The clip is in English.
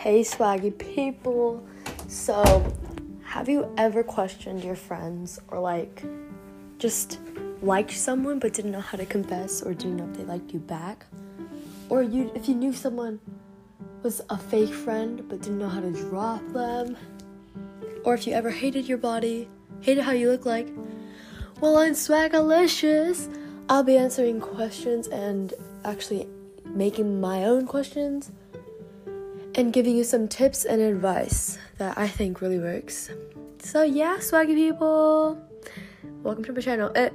Hey, swaggy people. So, have you ever questioned your friends or like just liked someone but didn't know how to confess or didn't know if they liked you back? Or you if you knew someone was a fake friend but didn't know how to drop them? Or if you ever hated your body, hated how you look like? Well, I'm swagalicious. I'll be answering questions and actually making my own questions and giving you some tips and advice that I think really works. So, yeah, swaggy people, welcome to my channel. Eh.